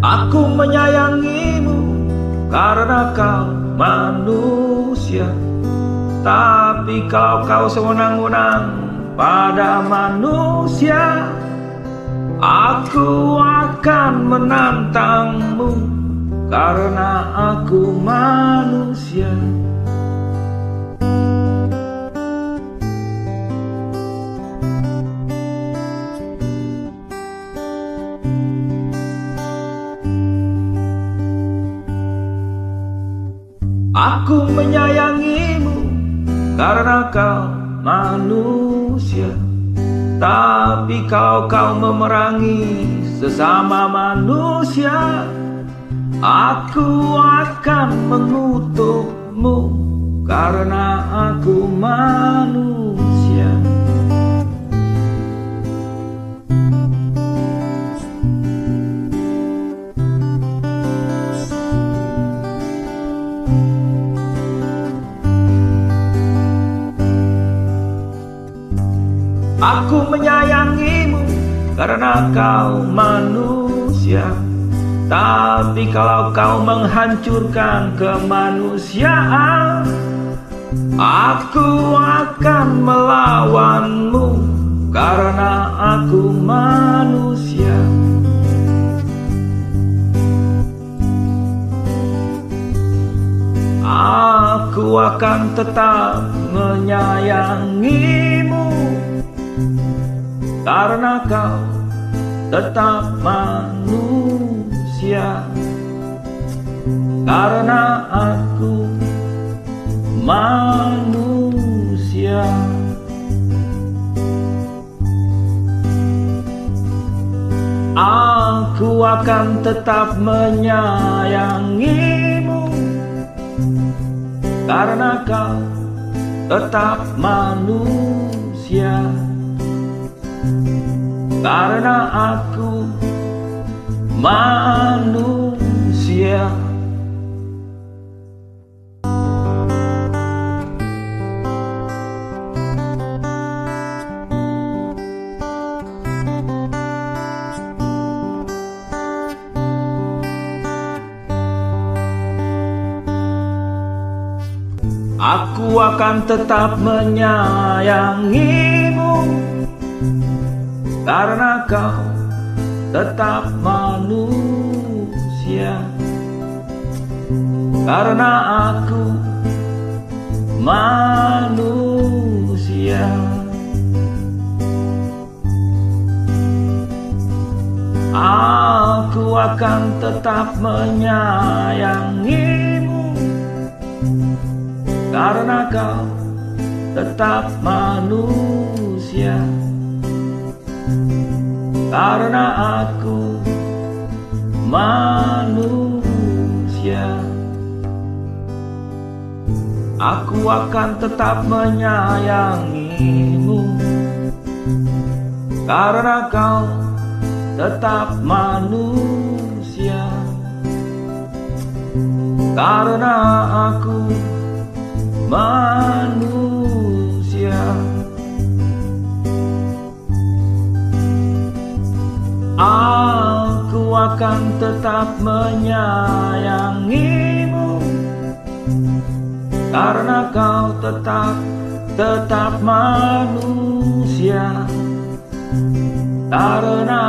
Aku menyayangimu karena kau manusia. Tapi kalau kau sewenang-wenang pada manusia. Aku akan menantangmu karena aku manusia Aku menyayangimu karena kau manusia. Tapi kau kau memerangi sesama manusia. Aku akan mengutukmu karena aku manusia Aku menyayangimu karena kau manusia. Tapi kalau kau menghancurkan kemanusiaan Aku akan melawanmu karena aku manusia. Aku akan tetap menyayangimu karena kau tetap manusia. Karena aku manusia. Aku akan tetap menyayangimu. Karena kau tetap manusia karena aku manusia. Aku akan tetap menyayangimu karena kau tetap manusia. Karena aku manusia. Aku akan tetap menyayangimu. Karena kau tetap manusia karena aku manusia Aku akan tetap menyayangimu. Karena kau tetap manusia Karena aku manusia akan tetap menyayangimu. Karena kau tetap, tetap manusia. Karena